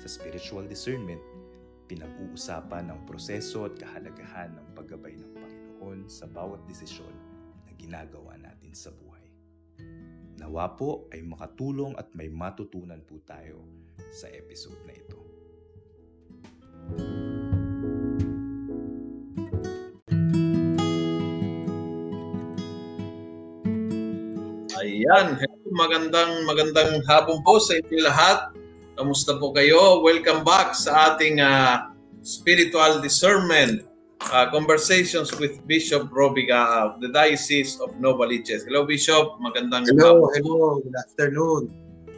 Sa spiritual discernment, pinag-uusapan ang proseso at kahalagahan ng paggabay ng Panginoon sa bawat desisyon na ginagawa natin sa buhay. Nawa po ay makatulong at may matutunan po tayo sa episode na ito. Ayan, magandang magandang hapon po sa inyo lahat. Kamusta po kayo? Welcome back sa ating uh, spiritual discernment uh, conversations with Bishop Robiga of the Diocese of Novaliches. Hello Bishop, magandang Hello, hapon. hello. Good afternoon.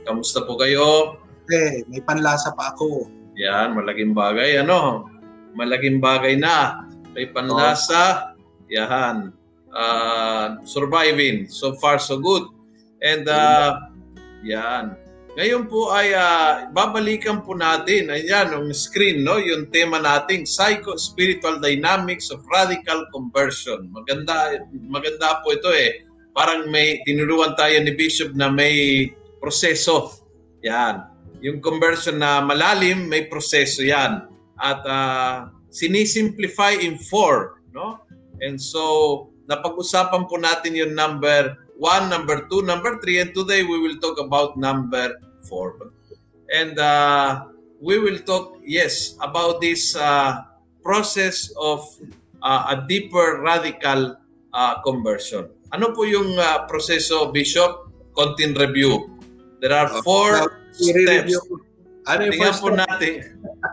Kamusta po kayo? Eh, may panlasa pa ako. Yan, malaking bagay. Ano? Malaking bagay na. May panlasa. Yan. Uh, surviving. So far, so good. And, uh, yan. Ngayon po ay uh, babalikan po natin, ayan, yung screen, no? yung tema nating Psycho-Spiritual Dynamics of Radical Conversion. Maganda, maganda po ito eh. Parang may tinuruan tayo ni Bishop na may proseso. Yan. Yung conversion na malalim, may proseso yan. At uh, sinisimplify in four. No? And so, napag-usapan po natin yung number one, number two, number three, and today we will talk about number four. And uh, we will talk, yes, about this uh, process of uh, a deeper radical uh, conversion. Ano po yung uh, proseso, Bishop? Content review. There are four Uh, steps. i-review ko. Ano yung Tingnan po step? natin.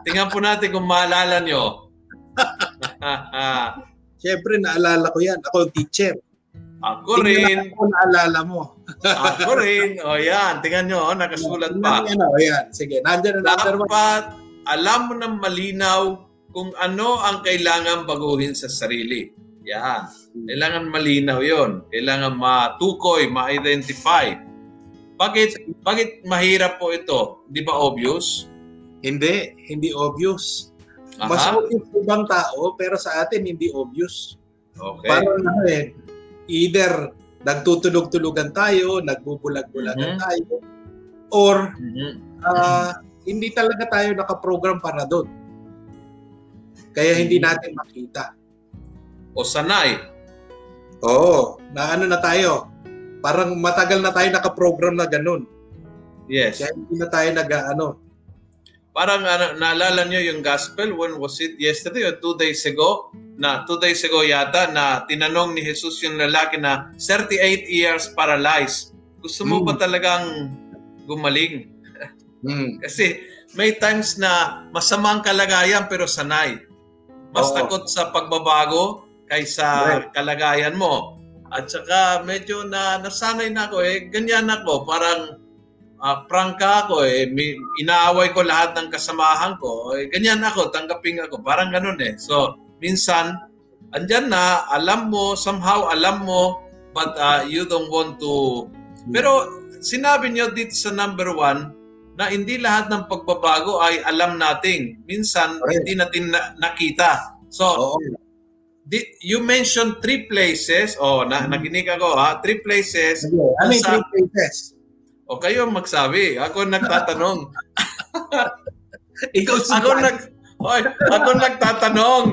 Tingnan po natin kung maalala nyo. Siyempre, naalala ko yan. Ako yung teacher. Ako rin. kung naalala mo. Ako rin. O yan, tingnan nyo, oh, nakasulat pa. Tingnan mo, Ayan, sige. Nandiyan na number one. Dapat alam mo ng malinaw kung ano ang kailangan baguhin sa sarili. Yan. Kailangan malinaw yon. Kailangan matukoy, ma-identify. Bakit, bakit mahirap po ito? Di ba obvious? Hindi, hindi obvious. Mas Aha. obvious sa ibang tao, pero sa atin hindi obvious. Okay. Parang ano eh, either nagtutulog-tulugan tayo, nagbubulag-bulagan Mhm. tayo, or Mhm. ah, hindi talaga tayo nakaprogram para doon. Kaya hindi Mhm. natin makita. O sanay. Oo, na ano na tayo. Parang matagal na tayo nakaprogram na ganun. Yes. Kaya hindi na tayo nag ano. Parang ano, naalala nyo yung gospel, when was it? Yesterday or two days ago? Na two days ago yata na tinanong ni Jesus yung lalaki na 38 years paralyzed. Gusto mo Hmm. ba talagang gumaling? Hmm. Kasi may times na masamang kalagayan pero sanay. Mas Oo. takot sa pagbabago kaysa Correct. kalagayan mo. At saka medyo na nasanay na ako eh, ganyan ako, parang ah, prangka ako eh, May- inaaway ko lahat ng kasamahan ko. Eh, ganyan ako, tanggapin ako, parang ganun eh. So, minsan, andyan na, alam mo, somehow alam mo, but ah, you don't want to pero sinabi niyo dito sa number one na hindi lahat ng pagbabago ay alam nating. Minsan, Correct. hindi natin na- nakita. So, di- you mentioned three places. Oh, na, Mhm. nakinig ako ha. Three places. Sige, ano yung Sa- three phases? O kayo ang magsabi. Ako ang nagtatanong. Ikaw si ako nag Oy, ako nagtatanong.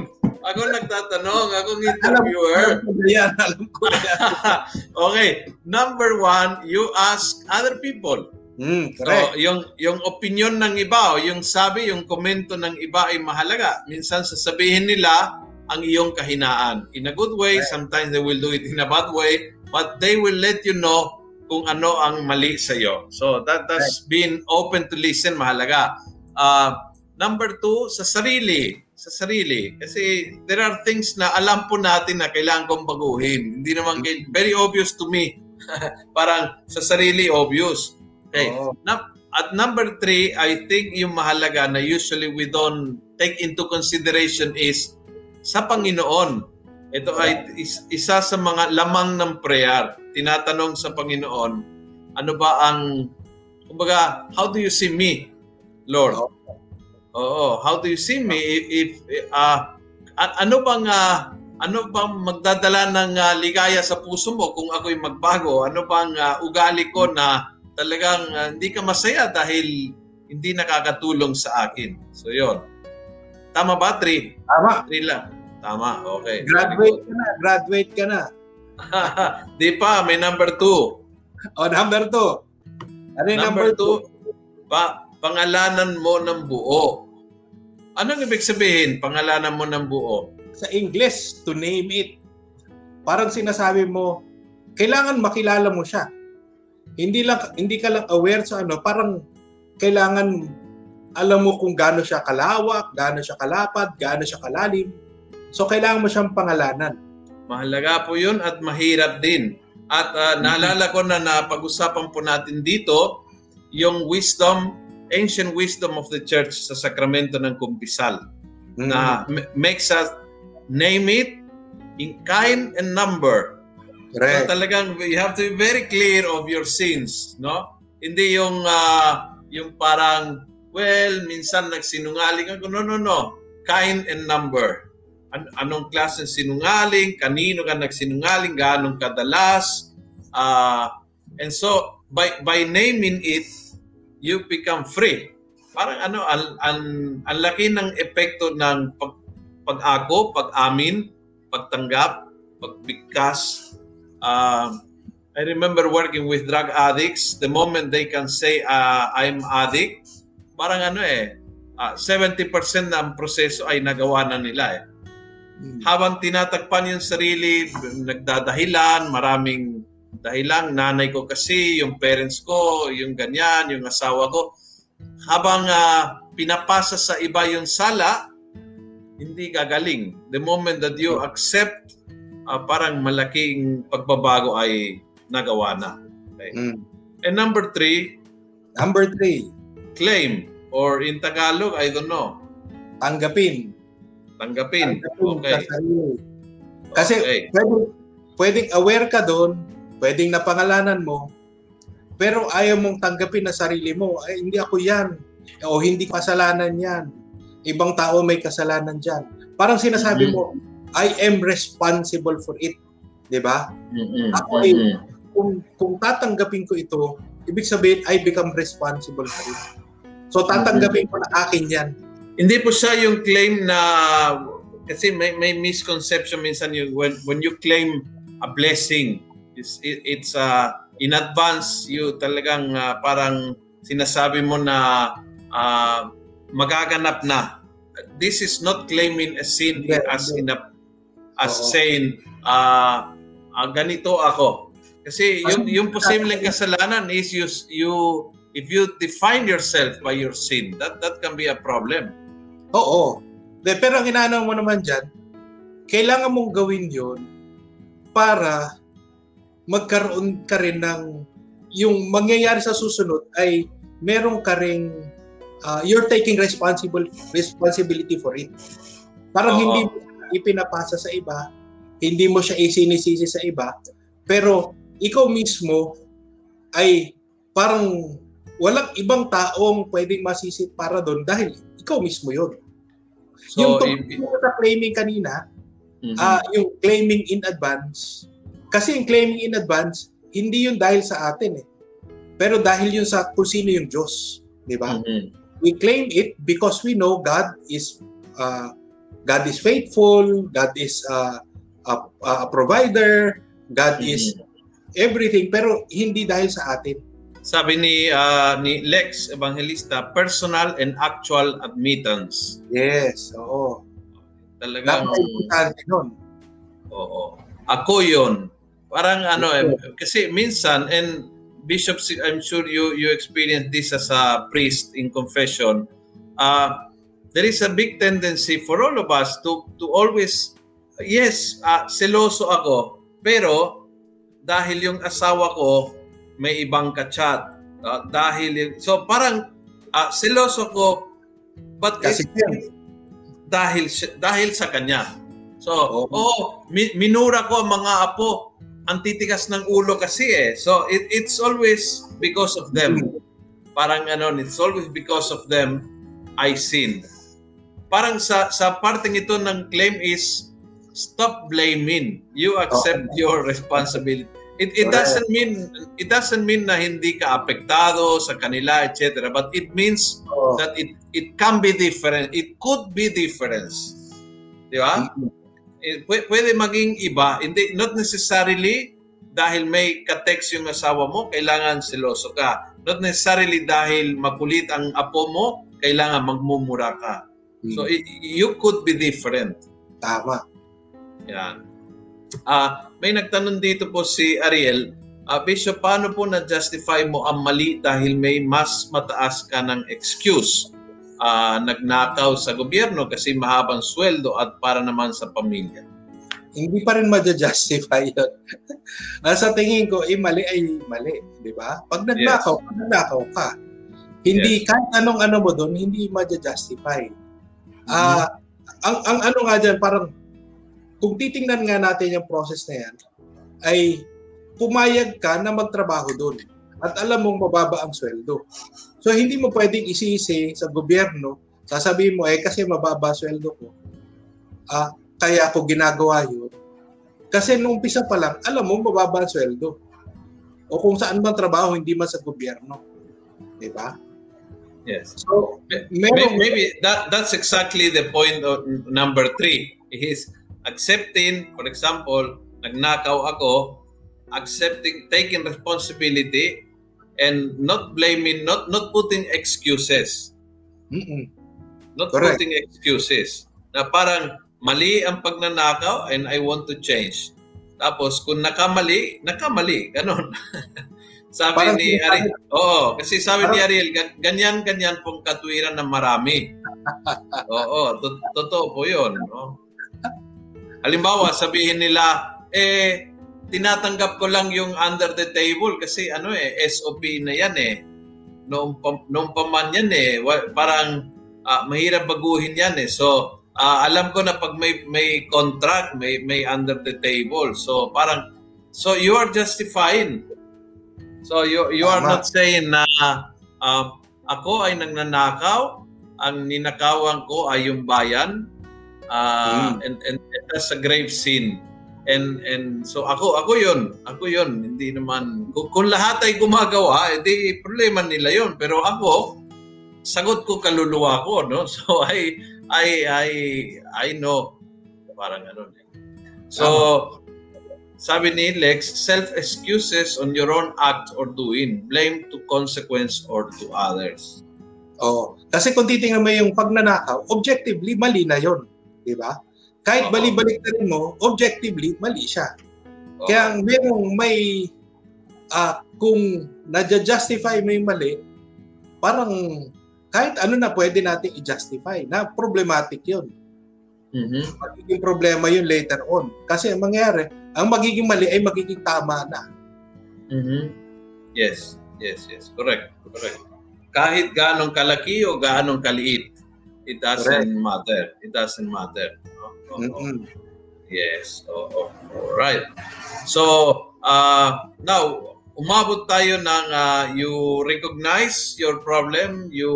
Ako nagtatanong. Ako ang interviewer. Alam ko yan, alam ko yan. okay. Number one, you ask other people. So, correct. yung yung opinion ng iba o yung sabi, yung komento ng iba ay mahalaga. Minsan sasabihin nila ang iyong kahinaan. In a good way, Right. sometimes they will do it in a bad way, but they will let you know kung ano ang mali sa iyo. So that that's being open to listen mahalaga. Uh, number two, sa sarili. Sa sarili. Kasi there are things na alam po natin na kailangan kong baguhin. Hindi naman kay- very obvious to me. Parang sa sarili, obvious. Okay. Oo. Na, at number three, I think yung mahalaga na usually we don't take into consideration is sa Panginoon. Ito ay is, isa sa mga lamang ng prayer. Tinatanong sa Panginoon, ano ba ang, kumbaga, how do you see me, Lord? Oo, how do you see me if, if uh, ano bang uh, ano bang magdadala ng uh, ligaya sa puso mo kung ako'y magbago? Ano bang uh, ugali ko na talagang uh, hindi ka masaya dahil hindi nakakatulong sa akin. So, yon. Tama ba? Three? Tama. Three lang. Tama. Okay. Graduate ka na. Graduate ka na. Di pa. May number two. O, oh, number two. Ano yung number, number two? two? Pa, pangalanan mo ng buo. Anong ibig sabihin, pangalanan mo ng buo? Sa English, to name it. Parang sinasabi mo, kailangan makilala mo siya hindi lang hindi ka lang aware sa ano, parang kailangan alam mo kung gaano siya kalawak, gaano siya kalapad, gaano siya kalalim. So kailangan mo siyang pangalanan. Mahalaga po 'yun at mahirap din. At uh, naalala ko na napag-usapan po natin dito yung wisdom, ancient wisdom of the church sa sakramento ng kumpisal mm-hmm. na makes us name it in kind and number Correct. So talagang you have to be very clear of your sins, no? Hindi yung uh, yung parang well, minsan nagsinungaling ako. No, no, no. Kind and number. An- anong klase ng sinungaling? Kanino ka nagsinungaling? Gaano kadalas? Uh, and so by by naming it, you become free. Parang ano, ang, ang, ang laki ng epekto ng pag, pag-ako, pag-amin, pagtanggap, pagbigkas, uh, I remember working with drug addicts. The moment they can say, uh, I'm addict, parang ano eh, uh, 70% na ang proseso ay nagawa na nila eh. Hmm. Habang tinatagpan yung sarili, nagdadahilan, maraming dahilan, nanay ko kasi, yung parents ko, yung ganyan, yung asawa ko. Habang uh, pinapasa sa iba yung sala, hindi gagaling. The moment that you accept uh, parang malaking pagbabago ay nagawa na. Okay? Mm. And number three, Number three, claim or in Tagalog, I don't know. Tanggapin. Tanggapin. Tanggapin okay. Kasi okay. pwedeng, pwedeng aware ka doon, pwedeng napangalanan mo, pero ayaw mong tanggapin na sarili mo, ay hindi ako yan, o hindi kasalanan yan. Ibang tao may kasalanan dyan. Parang sinasabi mm-hmm. mo, I am responsible for it. 'Di ba? Mm-hmm. Ako ay kung kung tatanggapin ko ito, ibig sabihin I become responsible for it. So tatanggapin ko na akin 'yan. Hindi po siya yung claim na kasi may may misconception minsan yung when when you claim a blessing it's it, it's uh, in advance you talagang uh, parang sinasabi mo na uh, magaganap na this is not claiming a sin yeah, as in a as Oo. saying, uh, uh, ganito ako. Kasi yung, yung posibleng kasalanan is you, you, if you define yourself by your sin, that, that can be a problem. Oo. De, pero ang inaano mo naman dyan, kailangan mong gawin yon para magkaroon ka rin ng yung mangyayari sa susunod ay meron ka ring uh, you're taking responsible responsibility for it. Parang Oo. hindi ipinapasa sa iba, hindi mo siya isinisisi sa iba, pero ikaw mismo ay parang walang ibang taong pwedeng masisi para doon dahil ikaw mismo yun. So, yung tungkol sa claiming kanina, mm-hmm. uh, yung claiming in advance, kasi yung claiming in advance, hindi yun dahil sa atin eh. Pero dahil yun sa kung sino yung Diyos. Di ba? Mm-hmm. We claim it because we know God is uh, God is faithful, God is uh, a, a provider, God mm-hmm. is everything, pero hindi dahil sa atin. Sabi ni uh, ni Lex Evangelista, personal and actual admittance. Yes, oo. Talagang importante nun. Oo. Ako 'yon. Parang ano eh, kasi minsan and Bishop, I'm sure you you experience this as a priest in confession. Uh, there is a big tendency for all of us to to always yes, uh, seloso ako, pero dahil yung asawa ko may ibang kachat, Uh, dahil, so parang uh, seloso ko, but Kasi it, dahil, dahil sa kanya. So, Oo. oh, mi- minura ko ang mga apo. Ang titigas ng ulo kasi eh. So, it, it's always because of them. Parang ano, it's always because of them I sinned. Parang sa sa parteng ito ng claim is stop blaming. You accept your responsibility. It, it doesn't mean it doesn't mean na hindi ka apektado sa kanila etc. But it means Oo. that it it can be different. It could be difference. Di ba? Eh, pwe- pwede maging iba. Hindi, not necessarily dahil may ka-text yung asawa mo, kailangan seloso ka. Not necessarily dahil makulit ang apo mo, kailangan magmumura ka. So, i- you could be different. Tama. Yan. Ah, may nagtanong dito po si Ariel, ah, Bishop, paano po na-justify mo ang mali dahil may mas mataas ka ng excuse? Ah, nagnakaw sa gobyerno kasi mahabang sweldo at para naman sa pamilya. Hindi pa rin ma-justify yun. Sa tingin ko, eh, mali ay mali. Di ba? Pag nagnakaw, pag nagnakaw ka, hindi, kahit anong ano mo doon, hindi ma-justify. Ah, ang, ang ano nga dyan, parang, kung titingnan nga natin yung process na yan, ay pumayag ka na magtrabaho doon. At alam mong mababa ang sweldo. So, hindi mo pwedeng isisi sa gobyerno, sasabihin mo, eh, kasi mababa sweldo ko. Ah, kaya ako ginagawa yun. Kasi nung umpisa pa lang, alam mo, mababa ang sweldo. O kung saan man trabaho, hindi man sa gobyerno. Di ba? Yes. So, Maybe, maybe that that's exactly the point of number three. Is accepting, for example, nagnakaw ako, accepting, taking responsibility, and not blaming, not not putting excuses. Mm-mm. Not Correct. putting excuses. Na parang mali ang pagnanakaw and I want to change. Tapos kung nakamali, nakamali. Ganon. sabi Parang ni Ariel, oo, kasi sabi ni Parang- Ariel, gan- ganyan-ganyan pong katwiran ng marami. oo, to- totoo po yun. No? Halimbawa, sabihin nila, eh, tinatanggap ko lang yung under the table kasi ano eh, SOP na yan eh. Noong, pa, noong pa man yan eh. Parang ah, mahirap baguhin yan eh. So, ah, alam ko na pag may may contract, may may under the table. So, parang so you are justifying. So you you are not saying na um, ako ay nagnanakaw, ang ninakawan ko ay yung bayan. Ah, Mm. and, and and that's a grave sin. And and so ako ako 'yon. Ako 'yon. Hindi naman kung, kung lahat ay gumagawa, edi problema nila 'yon. Pero ako sagot ko kaluluwa ko, no? So I I I I know parang ano. So sabi ni Lex, self-excuses on your own act or doing, blame to consequence or to others. oh, kasi kung titingnan mo yung pagnanakaw, objectively, mali na yon Di ba? Kahit Oo. bali-balik na rin mo, objectively, mali siya. Kaya merong may, ah, kung nadja-justify mo yung mali, parang kahit ano na pwede nating i-justify na problematic yun. Mhm. Magiging problema yun later on. Kasi ang mangyari, ang magiging mali ay magiging tama na. Mhm. Yes, yes, yes. Correct, correct. Kahit gaanong kalaki o gaanong kaliit, it doesn't matter. It doesn't matter. No? Oo. Mm-mm. Yes. Oo. Alright. So, uh, now, umabot tayo ng uh, you recognize your problem, you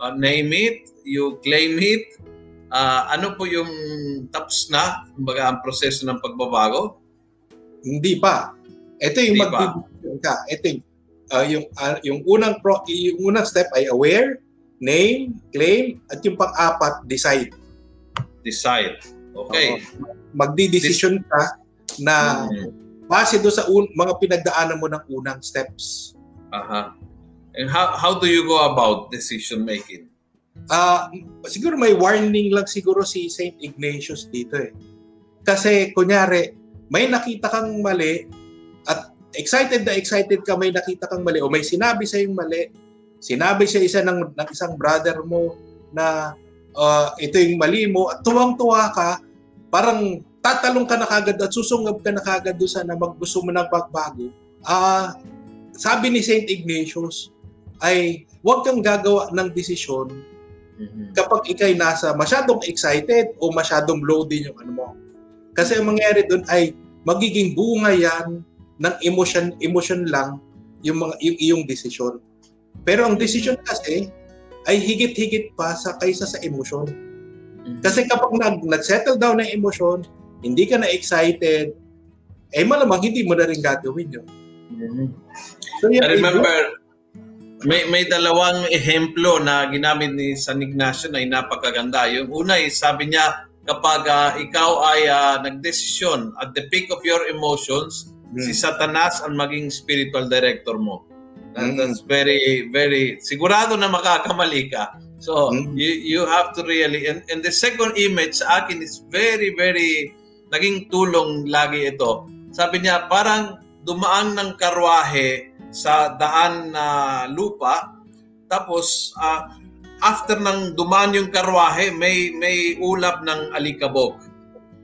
uh, name it, you claim it. Uh, ano po yung tapos na, kumbaga, ang proseso ng pagbabago? Hindi pa. Ito yung magdidesisyon ka. Ito yung, ah, yung, ah, yung, unang pro, yung unang step ay aware, name, claim, at yung pang-apat, decide. Decide. Okay. Magdidesisyon ka na Mhm. base do sa un- mga pinagdaanan mo ng unang steps. Aha. And how how do you go about decision making? Ah, siguro may warning lang siguro si St. Ignatius dito eh. Kasi kunyari, may nakita kang mali at excited na excited ka may nakita kang mali o may sinabi sa yung mali, sinabi sa isa ng, ng isang brother mo na ah, ito yung mali mo at tuwang-tuwa ka, parang tatalong ka na kagad at susungab ka na kagad doon sa na mag gusto mo ng pagbago. Ah, sabi ni St. Ignatius ay huwag kang gagawa ng desisyon Mhm. kapag ikay nasa masyadong excited o masyadong low din yung ano mo. Kasi ang mangyayari doon ay magiging bunga yan ng emotion emotion lang yung mga yung iyong desisyon. Pero ang desisyon kasi ay higit-higit pa sa kaysa sa emotion. Mhm. Kasi kapag nag, nag-settle down na emotion, hindi ka na excited, eh malamang hindi mo na rin gagawin yun. Mhm. So, yan I remember, may, may dalawang ehemplo na ginamit ni San Ignacio na napakaganda. Yung una is sabi niya, kapag ah, ikaw ay ah, nagdesisyon at the peak of your emotions, Hmm. si Satanas ang maging spiritual director mo. Mm. that's very, very, sigurado na makakamali ka. So, Mm. you, you have to really, and, and the second image sa akin is very, very, naging tulong lagi ito. Sabi niya, parang dumaan ng karwahe sa daan na lupa, tapos ah, after ng dumaan yung karwahe, may, may ulap ng alikabok.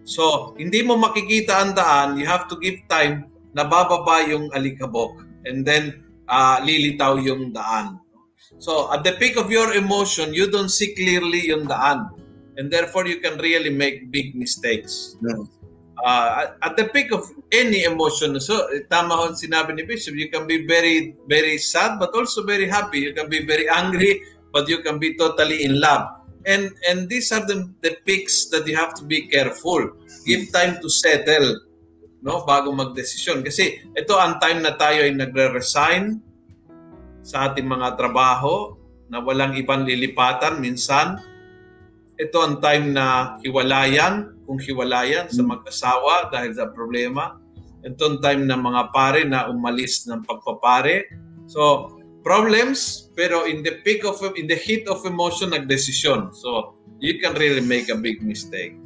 So, hindi mo makikita ang daan, you have to give time na bababa yung alikabok and then ah, lilitaw yung daan. So, at the peak of your emotion, you don't see clearly yung daan. And therefore, you can really make big mistakes. Hmm. Uh, at- at the peak of any emotion, so tama ho sinabi ni Bishop, you can be very, very sad, but also very happy. You can be very angry, but you can be totally in love. And and these are the, the peaks that you have to be careful. Give time to settle no bago magdesisyon. Kasi ito ang time na tayo ay nagre-resign sa ating mga trabaho na walang ibang lilipatan minsan. Ito ang time na hiwalayan kung hiwalayan sa mag-asawa dahil sa problema. Ito ang time na mga pare na umalis ng pagpapare. So problems pero in the peak of in the heat of emotion nagdesisyon. So you can really make a big mistake.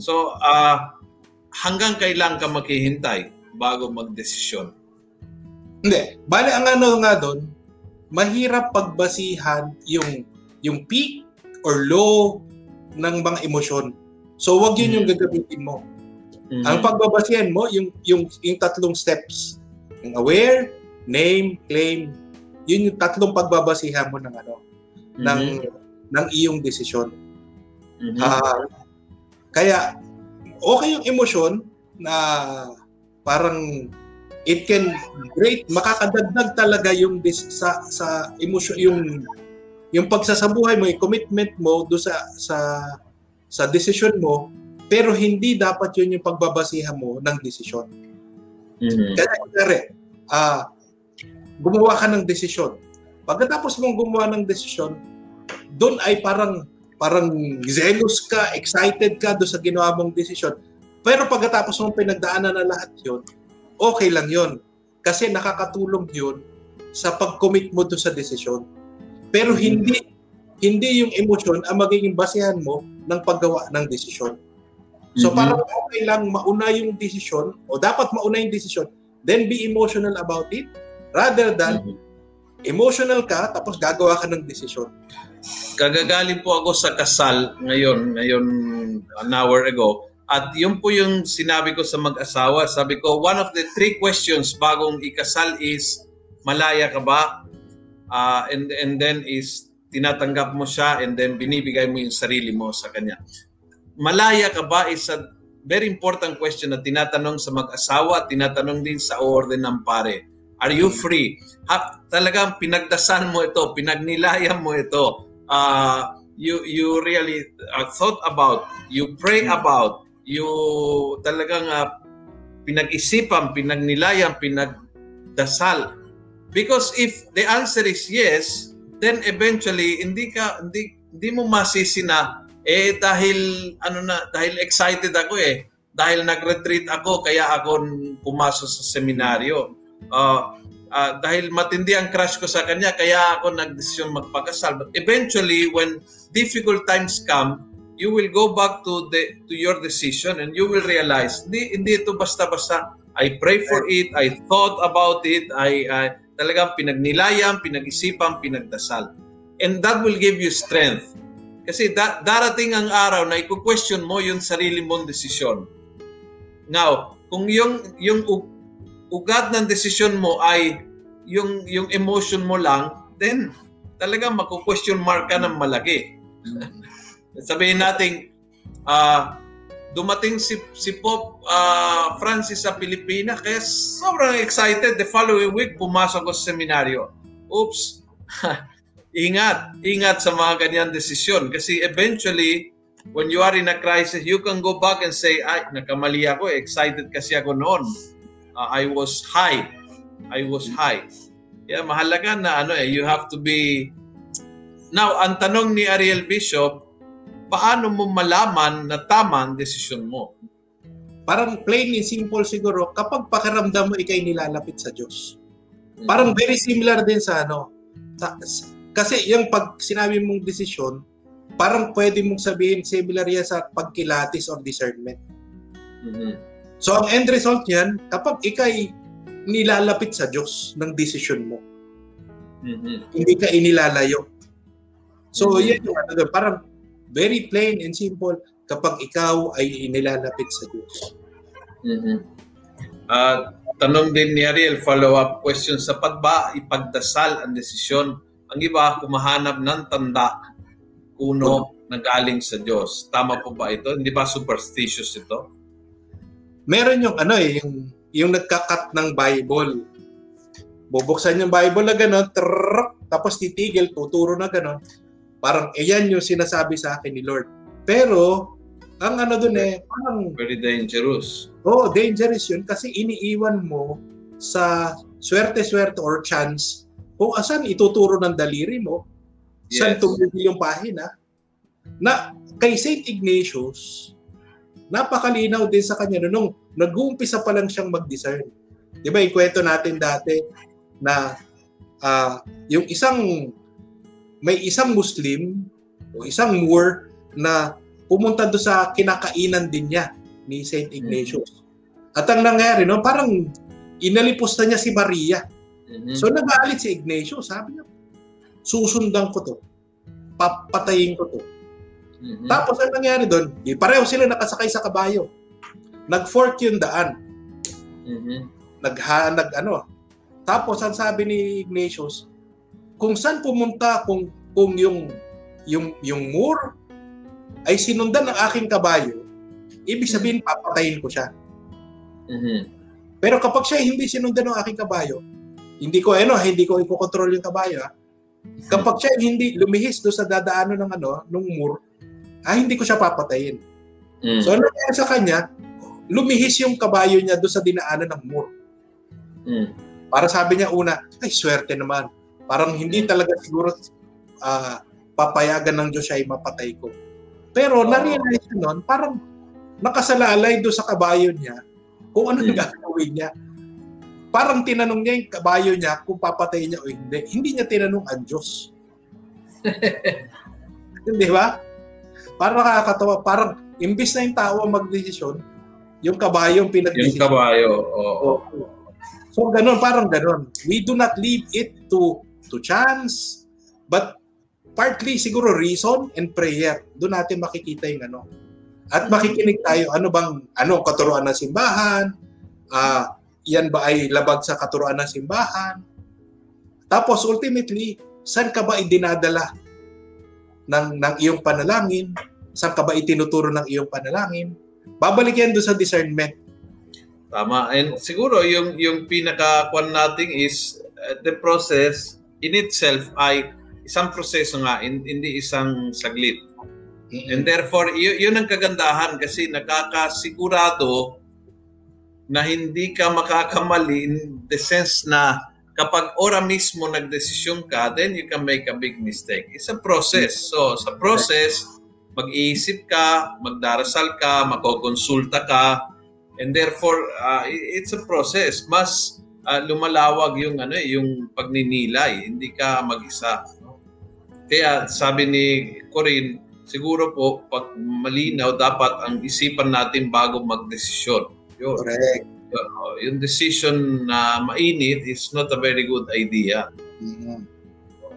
So ah hanggang kailan ka maghihintay bago magdesisyon? Hindi. Bale, ang ano nga doon, mahirap pagbasihan yung yung peak or low ng mga emosyon. So, wag yun yung gagamitin mo. Ang pagbabasihan mo, yung, yung, yung tatlong steps. Yung aware, name, claim. Yun yung tatlong pagbabasihan mo ng ano, ng, ng iyong desisyon. Mhm. Ah, kaya, okay yung emosyon na parang it can great makakadagdag talaga yung dis, sa sa emosyon yung yung pagsasabuhay mo, yung commitment mo do sa sa sa decision mo, pero hindi dapat yun yung pagbabasihan mo ng desisyon. Mhm. Kaya kunyari, ah gumawa ka ng desisyon. Pagkatapos mong gumawa ng desisyon, doon ay parang parang zealous ka, excited ka doon sa ginawa mong desisyon. Pero pagkatapos mong pinagdaanan na lahat yon, okay lang yon. Kasi nakakatulong yon sa pag-commit mo doon sa desisyon. Pero hindi hindi yung emosyon ang magiging basehan mo ng paggawa ng desisyon. So Mhm. parang okay lang mauna yung desisyon o dapat mauna yung desisyon, then be emotional about it rather than Mhm. emotional ka tapos gagawa ka ng desisyon. Kagagaling po ako sa kasal ngayon, ngayon an hour ago. At yun po yung sinabi ko sa mag-asawa. Sabi ko, one of the three questions bagong ikasal is, malaya ka ba? Ah, and, and then is, tinatanggap mo siya and then binibigay mo yung sarili mo sa kanya. Malaya ka ba is a very important question na tinatanong sa mag-asawa at tinatanong din sa orden ng pare. Are you free? Ha, talagang pinagdasan mo ito, pinagnilayan mo ito. Uh, you you really uh, thought about, you pray about, you talagang uh, pinag-isipan, pinagnilayan, pinagdasal. Because if the answer is yes, then eventually hindi ka hindi hindi mo masisi na eh dahil ano na dahil excited ako eh dahil nag-retreat ako kaya ako pumasok sa seminaryo. Uh, uh, dahil matindi ang crush ko sa kanya kaya ako nagdesisyon magpakasal. But eventually when difficult times come, you will go back to the to your decision and you will realize hindi hindi ito basta-basta. I pray for it, I thought about it, I, I talagang pinagnilayan, pinag-isipan, pinagdasal. And that will give you strength. Kasi da- darating ang araw na i-question mo yung sarili mong desisyon. Now, kung yung yung ugat ng desisyon mo ay yung yung emotion mo lang, then talagang mako-question mark ka ng malaki. Sabihin natin, uh, dumating si, si Pope uh, Francis sa Pilipinas kaya sobrang excited. The following week, pumasok ko sa seminaryo. Oops! ingat, ingat sa mga ganyan desisyon. Kasi eventually, when you are in a crisis, you can go back and say, ay, nakamali ako, excited kasi ako noon. Uh, I was high. I was high. Kaya mahalaga na ano eh, you have to be... Now, ang tanong ni Ariel Bishop, paano mo malaman na tama ang desisyon mo? Parang plain and simple siguro, kapag pakiramdam mo ikay nilalapit sa Diyos. Parang very similar din sa ano. Sa, kasi yung pag sinabi mong desisyon, parang pwede mong sabihin similar yan sa pagkilatis or discernment. Mm-hmm. So ang end result niyan, kapag ikay nilalapit sa Diyos ng desisyon mo, mm-hmm. hindi ka inilalayo. So mm-hmm. yan yung ano, parang Very plain and simple kapag ikaw ay inilalapit sa Diyos. Mm-hmm. Uh, tanong din ni Ariel, follow-up question, sapat ba ipagdasal ang desisyon? Ang iba, kumahanap ng tanda, kuno na galing sa Diyos. Tama po ba ito? Hindi ba superstitious ito? Meron yung ano eh, yung, yung nagkakat ng Bible. Bubuksan yung Bible na gano'n, tapos titigil, tuturo na gano'n. Parang iyan yung sinasabi sa akin ni Lord. Pero, ang ano dun eh, parang... Very dangerous. Oo, oh, dangerous yun kasi iniiwan mo sa swerte-swerte or chance kung asan ituturo ng daliri mo, yes. saan tumigil yung pahina. Na kay St. Ignatius, napakalinaw din sa kanya nung nag-uumpisa pa lang siyang mag-discern. Di ba, ikwento natin dati na uh, yung isang may isang Muslim o isang Moor na pumunta do sa kinakainan din niya ni St. Ignatius. Mm-hmm. At ang nangyari, no, parang inalipos na niya si Maria. Mm-hmm. So nagalit si Ignatius, sabi niya, susundan ko to. Papatayin ko to. Mm-hmm. Tapos ang nangyari doon, pareho sila nakasakay sa kabayo. Nag-fork yung daan. Mm-hmm. Nagha, nag ano. Tapos ang sabi ni Ignatius, kung saan pumunta kung kung yung yung yung Moor ay sinundan ng aking kabayo, ibig sabihin papatayin ko siya. Mm-hmm. Pero kapag siya hindi sinundan ng aking kabayo, hindi ko ano, hindi ko ikokontrol yung kabayo. Ha? Kapag siya hindi lumihis do sa dadaanan ng ano, ng Moor, ay hindi ko siya papatayin. Mm. So ano sa kanya? Lumihis yung kabayo niya do sa dinaanan ng Moor. Mm. Para sabi niya una, ay swerte naman. Parang hindi talaga siguro uh, papayagan ng Diyos siya ay mapatay ko. Pero oh. na-realize noon, parang nakasalalay do sa kabayo niya kung ano hmm. gagawin niya. Parang tinanong niya yung kabayo niya kung papatay niya o hindi. Hindi niya tinanong ang Diyos. Hindi ba? Parang nakakatawa. Parang imbis na yung tao ang magdesisyon, yung kabayo ang pinagdesisyon. Yung kabayo, oo. Oh. So ganun, parang ganun. We do not leave it to to chance, but partly siguro reason and prayer. Doon natin makikita yung ano. At makikinig tayo, ano bang, ano, katuruan ng simbahan, uh, yan ba ay labag sa katuruan ng simbahan? Tapos ultimately, saan ka ba idinadala ng, ng iyong panalangin? Saan ka ba itinuturo ng iyong panalangin? Babalik yan doon sa discernment. Tama. And siguro yung yung pinaka kwan natin is uh, the process in itself ay isang proseso nga, hindi isang saglit. And therefore, y- yun ang kagandahan kasi nakakasigurado na hindi ka makakamali in the sense na kapag ora mismo nagdesisyon ka, then you can make a big mistake. It's a process. So, sa process, mag-iisip ka, magdarasal ka, makokonsulta ka, and therefore, uh, it's a process. Mas uh, lumalawag yung ano eh, yung pagninilay, hindi ka mag-isa. Kaya sabi ni Corinne, siguro po pag malinaw dapat ang isipan natin bago magdesisyon. Yun. Correct. Uh, yung decision na mainit is not a very good idea. Mm-hmm.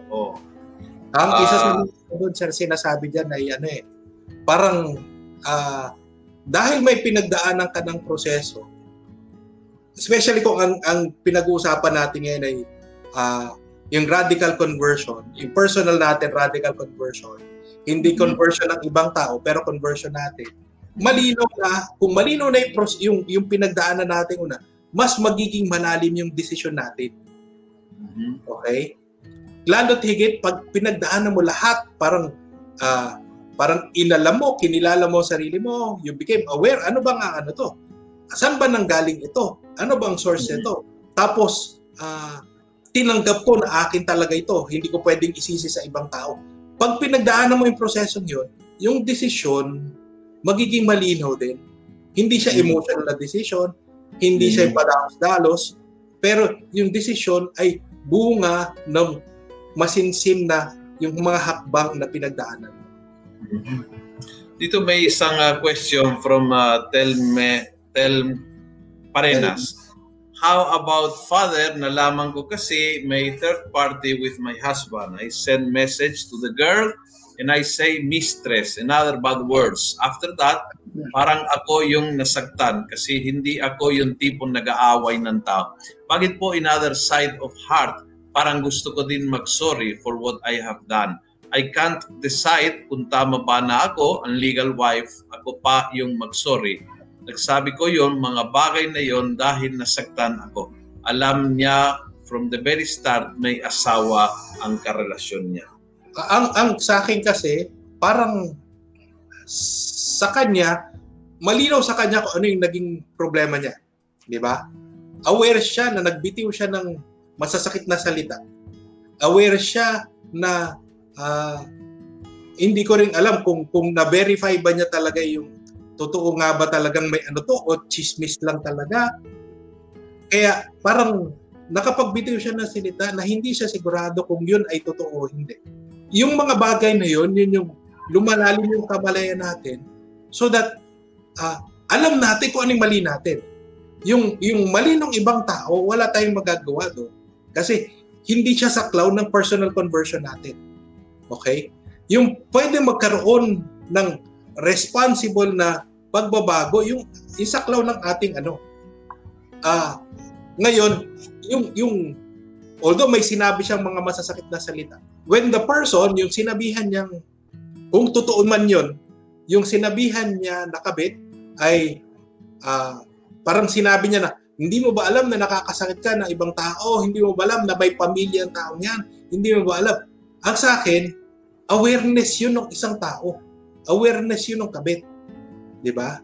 Oo. Ang uh, isa sa doon sir sinasabi diyan ay ano eh parang uh, dahil may pinagdaanan ka ng proseso especially kung ang, ang pinag-uusapan natin ngayon ay uh, yung radical conversion, yung personal natin radical conversion, hindi mm-hmm. conversion ng ibang tao, pero conversion natin. Malinaw na, kung malinaw na yung, yung, yung pinagdaanan natin una, mas magiging malalim yung desisyon natin. Mm-hmm. Okay? Lalo't higit, pag pinagdaanan mo lahat, parang uh, parang inalam mo, kinilala mo sarili mo, you became aware, ano bang ang ano to? Saan ba nanggaling ito? Ano bang source mm-hmm. ito? Tapos, uh, tinanggap ko na akin talaga ito. Hindi ko pwedeng isisi sa ibang tao. Pag pinagdaanan mo yung prosesong yun, yung desisyon, magiging malinaw din. Hindi siya mm. emotional na decision, hindi siya yung padalos-dalos, pero yung desisyon ay bunga ng masinsim na yung mga hakbang na pinagdaanan. Mm-hmm. Dito may isang uh, question from uh, Telme Tel Parenas. How about father? Nalaman ko kasi may third party with my husband. I send message to the girl and I say mistress and other bad words. After that, parang ako yung nasaktan kasi hindi ako yung tipong nag-aaway ng tao. Bakit po in other side of heart, parang gusto ko din mag-sorry for what I have done. I can't decide kung tama ba na ako, ang legal wife, ako pa yung mag-sorry. Nagsabi ko yon mga bagay na yon dahil nasaktan ako. Alam niya from the very start may asawa ang karelasyon niya. Ang ang sa akin kasi parang sa kanya malinaw sa kanya kung ano yung naging problema niya. 'Di ba? Aware siya na nagbitiw siya ng masasakit na salita. Aware siya na uh, hindi ko rin alam kung kung na-verify ba niya talaga yung totoo nga ba talagang may ano to o chismis lang talaga. Kaya parang nakapagbitiw siya ng salita na hindi siya sigurado kung yun ay totoo o hindi. Yung mga bagay na yun, yun yung lumalalim yung kamalayan natin so that uh, alam natin kung anong mali natin. Yung, yung mali ng ibang tao, wala tayong magagawa doon. Kasi hindi siya saklaw ng personal conversion natin. Okay? Yung pwede magkaroon ng responsible na pagbabago, yung isaklaw ng ating ano. Ah, ngayon, yung yung although may sinabi siyang mga masasakit na salita, when the person, yung sinabihan niyang kung totoo man yon, yung sinabihan niya nakabit ay uh, parang sinabi niya na hindi mo ba alam na nakakasakit ka ng ibang tao? Hindi mo ba alam na may pamilya ang taong yan? Hindi mo ba alam? Ang sa akin, awareness yun ng isang tao. Awareness yun ng kabit. Di ba?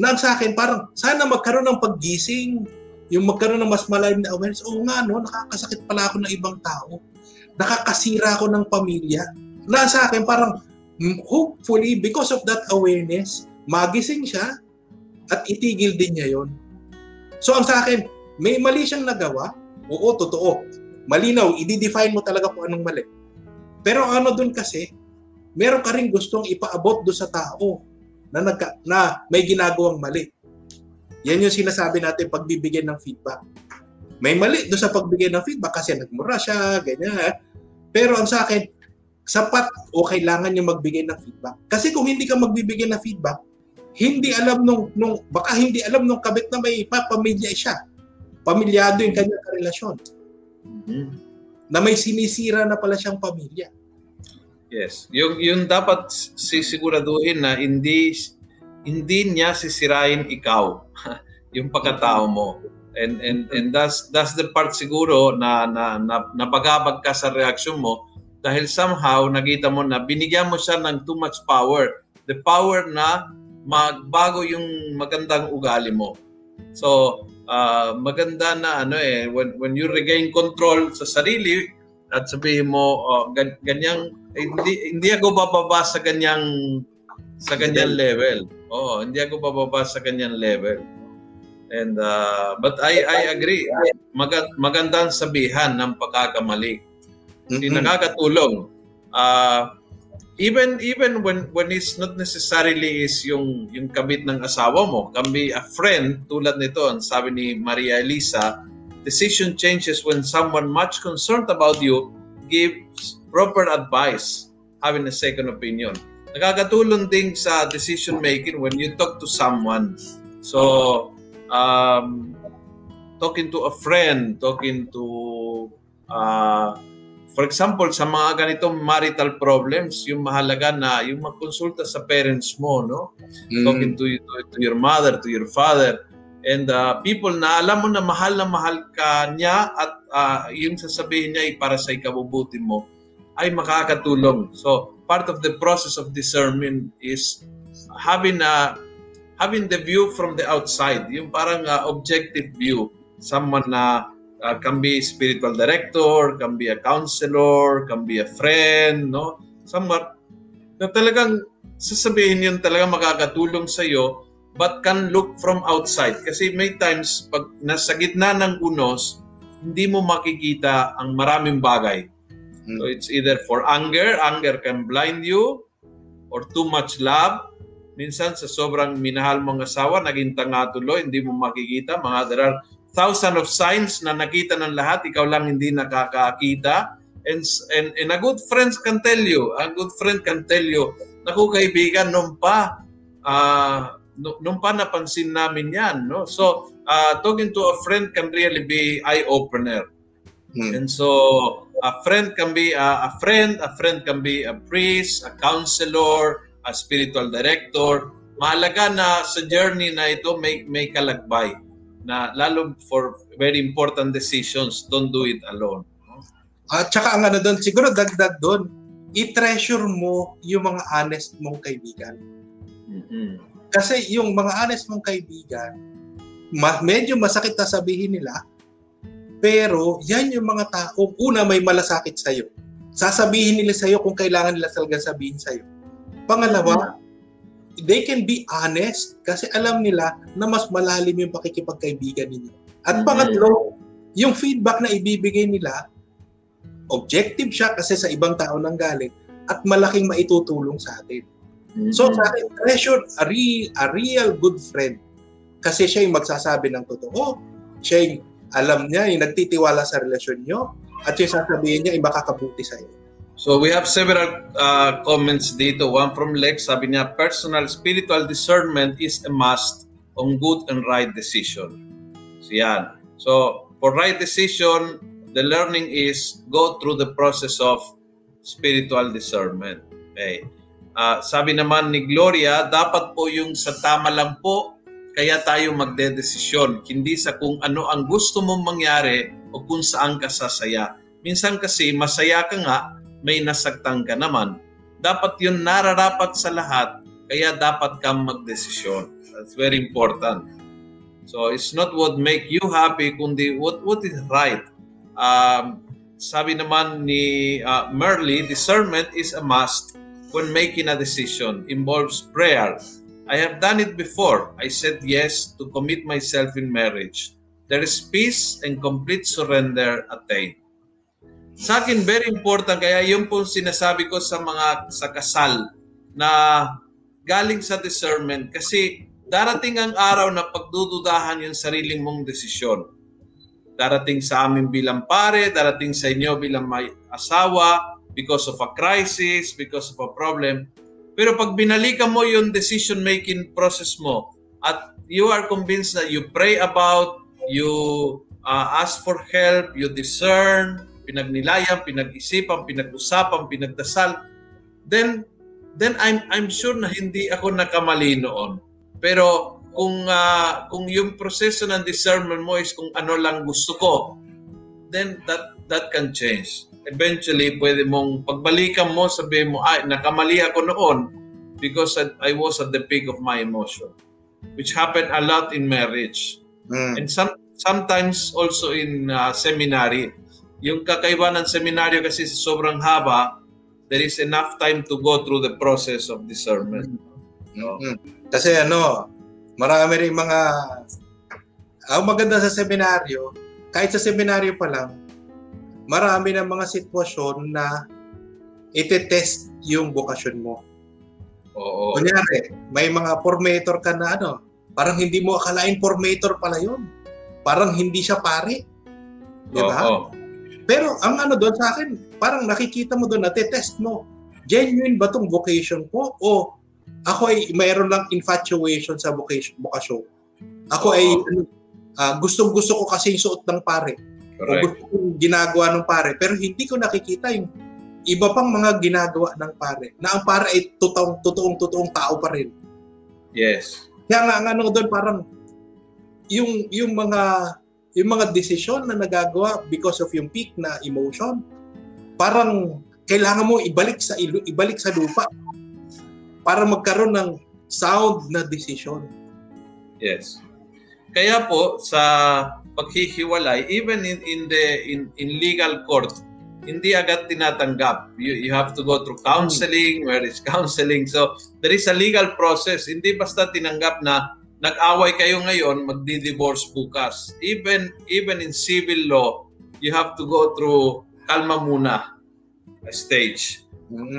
Na sa akin, parang sana magkaroon ng paggising, yung magkaroon ng mas malalim na awareness. Oo nga, no, nakakasakit pala ako ng ibang tao. Nakakasira ako ng pamilya. Na sa akin, parang hopefully, because of that awareness, magising siya at itigil din niya yon. So ang sa akin, may mali siyang nagawa. Oo, totoo. Malinaw, i-define mo talaga kung anong mali. Pero ano dun kasi, meron ka rin gustong ipaabot do sa tao na, nagka, na may ginagawang mali. Yan yung sinasabi natin pagbibigyan ng feedback. May mali doon sa pagbigay ng feedback kasi nagmura siya, ganyan. Pero ang sa akin, sapat o kailangan niya magbigay ng feedback. Kasi kung hindi ka magbibigay ng feedback, hindi alam nung, nung baka hindi alam nung kabit na may papamilya siya. Pamilyado yung kanyang relasyon. Mm-hmm. Na may sinisira na pala siyang pamilya. Yes. Yung yung dapat sisiguraduhin na hindi hindi niya sisirain ikaw yung pagkatao mo. And and and that's that's the part siguro na na, na ka sa reaksyon mo dahil somehow nakita mo na binigyan mo siya ng too much power. The power na magbago yung magandang ugali mo. So, uh, maganda na ano eh when when you regain control sa sarili at sabihin mo oh, ganyang eh, hindi hindi ako bababa sa ganyang sa ganyang level. Oo, hindi ako bababa sa ganyang level. And uh, but I I agree. Magand, magandang sabihan ng pagkakamali. Hindi mm-hmm. nakakatulong. Uh, even even when when it's not necessarily is yung yung kabit ng asawa mo, can be a friend tulad nito ang sabi ni Maria Elisa, decision changes when someone much concerned about you gives proper advice, having a second opinion. Nakakatulong din sa decision making when you talk to someone. So, um, talking to a friend, talking to, uh, for example, sa mga ganitong marital problems, yung mahalaga na yung magkonsulta sa parents mo, no? Mm. Talking to, to, to your mother, to your father, and uh, people na alam mo na mahal na mahal ka niya at uh, yung sasabihin niya ay para sa ikabubuti mo ay makakatulong. So, part of the process of discernment is having a having the view from the outside, yung parang uh, objective view. Someone na uh, can be spiritual director, can be a counselor, can be a friend, no? Someone na talagang sasabihin yun talaga makakatulong sa iyo but can look from outside. Kasi may times, pag nasa gitna ng unos, hindi mo makikita ang maraming bagay. Mm. So it's either for anger, anger can blind you, or too much love. Minsan sa sobrang minahal mong asawa, naging tanga tuloy, hindi mo makikita. Mga there are thousand of signs na nakita ng lahat, ikaw lang hindi nakakakita. And, and, and a good friend can tell you, a good friend can tell you, naku kaibigan, nung pa, uh, nung pa napansin namin yan. No? So, uh, talking to a friend can really be eye-opener. Mm. And so, a friend can be a, a friend, a friend can be a priest, a counselor, a spiritual director. Mahalaga na sa journey na ito may, may kalakbay na lalo for very important decisions, don't do it alone. At saka ang ano doon, siguro dagdag doon, i-treasure mo yung mga honest mong kaibigan. Mm-hmm. Kasi yung mga honest mong kaibigan, ma- medyo masakit na sabihin nila, pero yan yung mga tao, una may malasakit sa'yo. Sasabihin nila sa'yo kung kailangan nila talaga sabihin sa'yo. Pangalawa, they can be honest kasi alam nila na mas malalim yung pakikipagkaibigan ninyo. At Mhm. pangatlo, yung feedback na ibibigay nila, objective siya kasi sa ibang tao nang galing at malaking maitutulong sa atin. So sa akin, treasure a, re, a real good friend. Kasi siya yung magsasabi ng totoo. Siya yung alam niya, yung nagtitiwala sa relasyon nyo. At yung sasabihin niya, yung makakabuti sa iyo. So we have several uh, comments dito. One from Lex, sabi niya, personal spiritual discernment is a must on good and right decision. So yan. So for right decision, the learning is go through the process of spiritual discernment. Okay. Uh, sabi naman ni Gloria, dapat po yung sa tama lang po, kaya tayo magdedesisyon. Hindi sa kung ano ang gusto mong mangyari o kung saan ka sasaya. Minsan kasi masaya ka nga, may nasaktan ka naman. Dapat yun nararapat sa lahat, kaya dapat kang magdesisyon. That's very important. So it's not what make you happy, kundi what, what is right. Um, sabi naman ni uh, Merly, discernment is a must when making a decision involves prayer. I have done it before. I said yes to commit myself in marriage. There is peace and complete surrender attained. Sa akin, very important. Kaya yung po sinasabi ko sa mga sa kasal na galing sa discernment kasi darating ang araw na pagdududahan yung sariling mong desisyon. Darating sa amin bilang pare, darating sa inyo bilang may asawa, because of a crisis, because of a problem. Pero pag binalikan mo yung decision-making process mo at you are convinced that you pray about, you uh, ask for help, you discern, pinagnilayan, pinag-isipan, pinag-usapan, pinagdasal, then then I'm I'm sure na hindi ako nakamali noon. Pero kung uh, kung yung proseso ng discernment mo is kung ano lang gusto ko, then that that can change eventually pwede mong pagbalikan mo, sabihin mo, ay, nakamali ako noon because I was at the peak of my emotion. Which happened a lot in marriage. Mm. And some, sometimes also in uh, seminary. Yung kakaiba ng seminaryo kasi sobrang haba, there is enough time to go through the process of discernment. No? Mm. Kasi ano, marami rin mga ang maganda sa seminaryo, kahit sa seminaryo pa lang, marami ng mga sitwasyon na ite-test yung bokasyon mo. Oo. Kunyari, may mga formator ka na ano, parang hindi mo akalain formator pala yun. Parang hindi siya pare. Di ba? Oo. Pero ang ano doon sa akin, parang nakikita mo doon, nate-test mo. Genuine ba tong vocation ko? O ako ay mayroon lang infatuation sa vocation, vocation. Ako Oo. ay ano, ah, gustong-gusto ko kasi yung suot ng pare. O Correct. gusto kong ginagawa ng pare. Pero hindi ko nakikita yung iba pang mga ginagawa ng pare. Na ang pare ay totoong, totoong, totoong tao pa rin. Yes. Kaya nga, ang ano doon, parang yung, yung mga yung mga desisyon na nagagawa because of yung peak na emotion, parang kailangan mo ibalik sa ilu, ibalik sa lupa para magkaroon ng sound na decision. Yes. Kaya po sa paghihiwalay even in in the in, in legal court hindi agad tinatanggap. You, you have to go through counseling, where is counseling? So, there is a legal process. Hindi basta tinanggap na nag-away kayo ngayon, magdi-divorce bukas. Even even in civil law, you have to go through kalma muna stage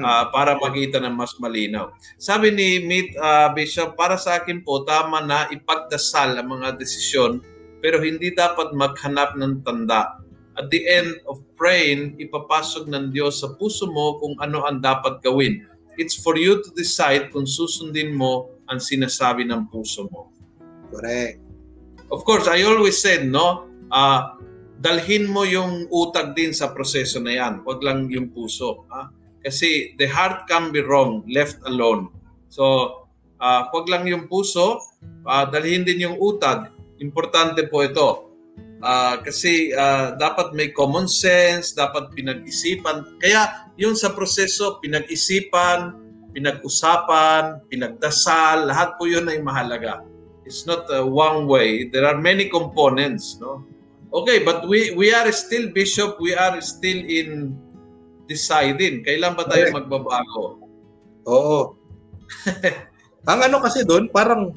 ah, para makita ng mas malinaw. Sabi ni Meet ah, Bishop, para sa akin po, tama na ipagdasal ang mga desisyon pero hindi dapat maghanap ng tanda. At the end of praying, ipapasok ng Diyos sa puso mo kung ano ang dapat gawin. It's for you to decide kung susundin mo ang sinasabi ng puso mo. Correct. Of course, I always said, no, ah, dalhin mo yung utak din sa proseso na yan. Huwag lang yung puso. ah. Kasi the heart can be wrong, left alone. So, ah, huwag lang yung puso, ah, dalhin din yung utak. Importante po ito. Ah, kasi ah, dapat may common sense, dapat pinag-isipan. Kaya yung sa proseso, pinag-isipan, pinag-usapan, pinagdasal, lahat po yun ay mahalaga. It's not uh, one way. There are many components, no? Okay, but we we are still bishop, we are still in deciding. Kailan ba tayo magbabago? Oo. ang ano kasi doon, parang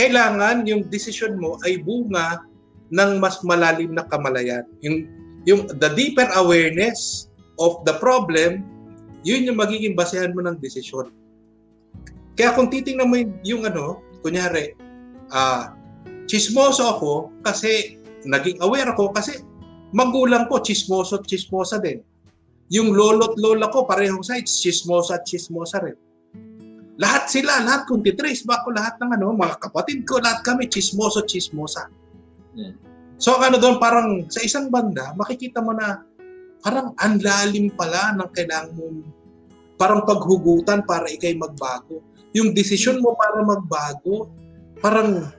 kailangan yung decision mo ay bunga ng mas malalim na kamalayan. Yung, yung the deeper awareness of the problem, yun yung magiging basehan mo ng desisyon. Kaya kung titingnan mo yung, ano, kunyari, ah, chismoso ako kasi naging aware ako kasi magulang ko chismoso at chismosa din. Yung lolo't lola ko parehong sides, chismosa at chismosa rin. Lahat sila, lahat kung titrace ako lahat ng ano, mga kapatid ko, lahat kami chismoso, chismosa. Hmm. So ano doon, parang sa isang banda, makikita mo na parang ang lalim pala ng kailangan mo parang paghugutan para ikay magbago. Yung decision mo para magbago, parang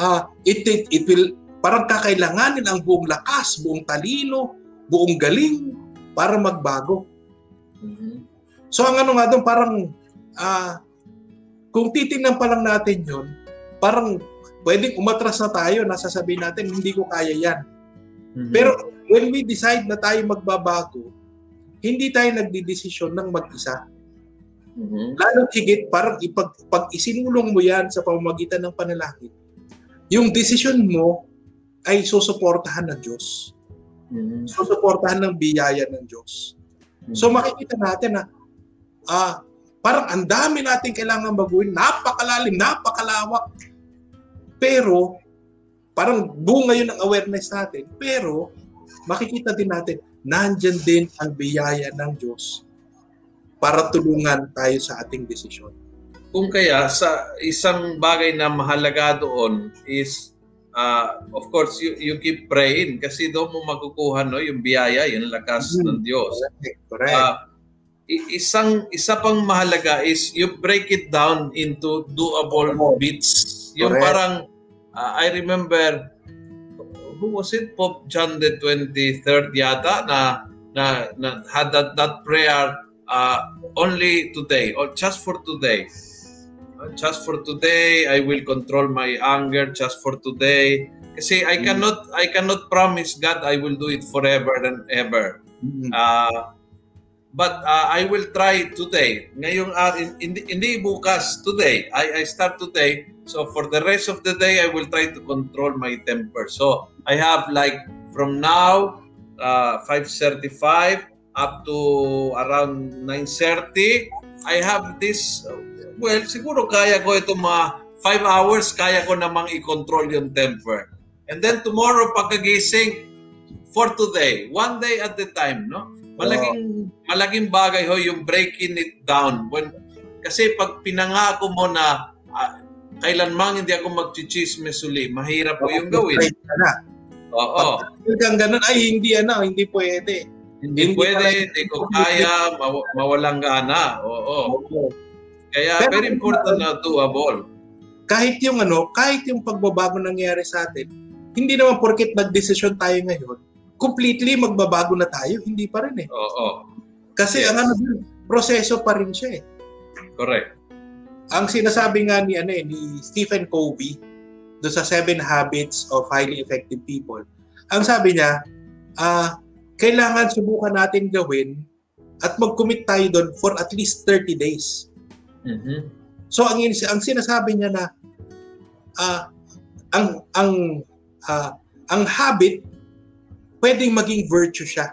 ah it, it, it will parang kakailanganin ang buong lakas, buong talino, buong galing para magbago. Mhm. So ang ano nga doon, parang ah kung titingnan pa lang natin yun, parang pwedeng umatras na tayo, nasasabihin natin, hindi ko kaya yan. Mhm. Pero when we decide na tayo magbabago, hindi tayo nagdidesisyon ng mag-isa. Mhm. Lalo higit, parang ipag, pag isinulong mo yan sa pamamagitan ng panalangin, yung desisyon mo ay susuportahan ng Diyos. Mhm. Susuportahan ng biyaya ng Diyos. So makikita natin na ah, parang ang dami natin kailangan baguhin, napakalalim, napakalawak. Pero parang bunga yun ng awareness natin. Pero makikita din natin, nandyan din ang biyaya ng Diyos para tulungan tayo sa ating desisyon. Kung kaya sa isang bagay na mahalaga doon is uh, of course you, you keep praying kasi doon mo makukuha no yung biyaya, yung lakas Hmm. ng Diyos. Correct. Correct. I- isang isa pang mahalaga is you break it down into doable bits. Yung Correct. parang ah, I remember who was it Pope John the 23rd yata na na, na had that that prayer uh, only today or just for today. Uh, Just for today, I will control my anger just for today. Kasi I Mm. cannot I cannot promise God I will do it forever and ever. Uh, but uh, I will try today. Ngayong araw, hindi, hindi bukas, today. I, I start today. So for the rest of the day, I will try to control my temper. So I have like from now, uh, 5.35 up to around 9.30, I have this, uh, well, siguro kaya ko ito mga 5 hours, kaya ko namang i-control yung temper. And then tomorrow, pagkagising, for today, one day at a time, no? Malaking malaking bagay ho yung breaking it down. When kasi pag pinangako mo na ah, kailanman hindi ako magchichismis uli. Mahirap po yung gawin. Na. Oo. Pag kang ganun, ay hindi ano, hindi pwede. Hindi Hindi pwede, hindi ko kaya, maw- mawalang gana. Oo. Kaya Pero- very important na doable. Kahit yung ano, kahit yung pagbabago nangyari sa atin, hindi naman porket nagdesisyon tayo ngayon, completely magbabago na tayo, hindi pa rin eh. Oo. Kasi Yes. ang ano dun, proseso pa rin siya eh. Correct. Ang sinasabi nga ni ano eh, ni Stephen Covey do sa Seven Habits of Highly Effective People. Ang sabi niya, ah kailangan subukan natin gawin at mag-commit tayo doon for at least 30 days. Mhm. So ang ang sinasabi niya na ah ang ang ah, ang habit pwedeng maging virtue siya.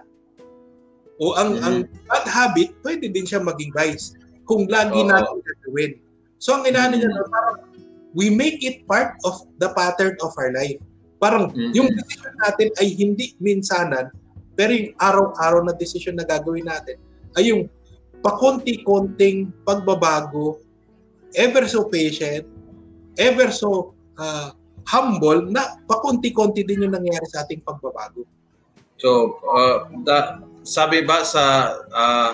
O ang Mhm. ang bad habit pwede din siya maging vice kung lagi Oo. natin gagawin. So ang inaano niya na parang we make it part of the pattern of our life. Parang Mhm. yung decision natin ay hindi minsanan pero yung araw-araw na decision na gagawin natin ay yung pakonti-konting pagbabago, ever so patient, ever so uh, humble, na pakonti-konti din yung nangyayari sa ating pagbabago. So, uh, da, sabi ba sa uh,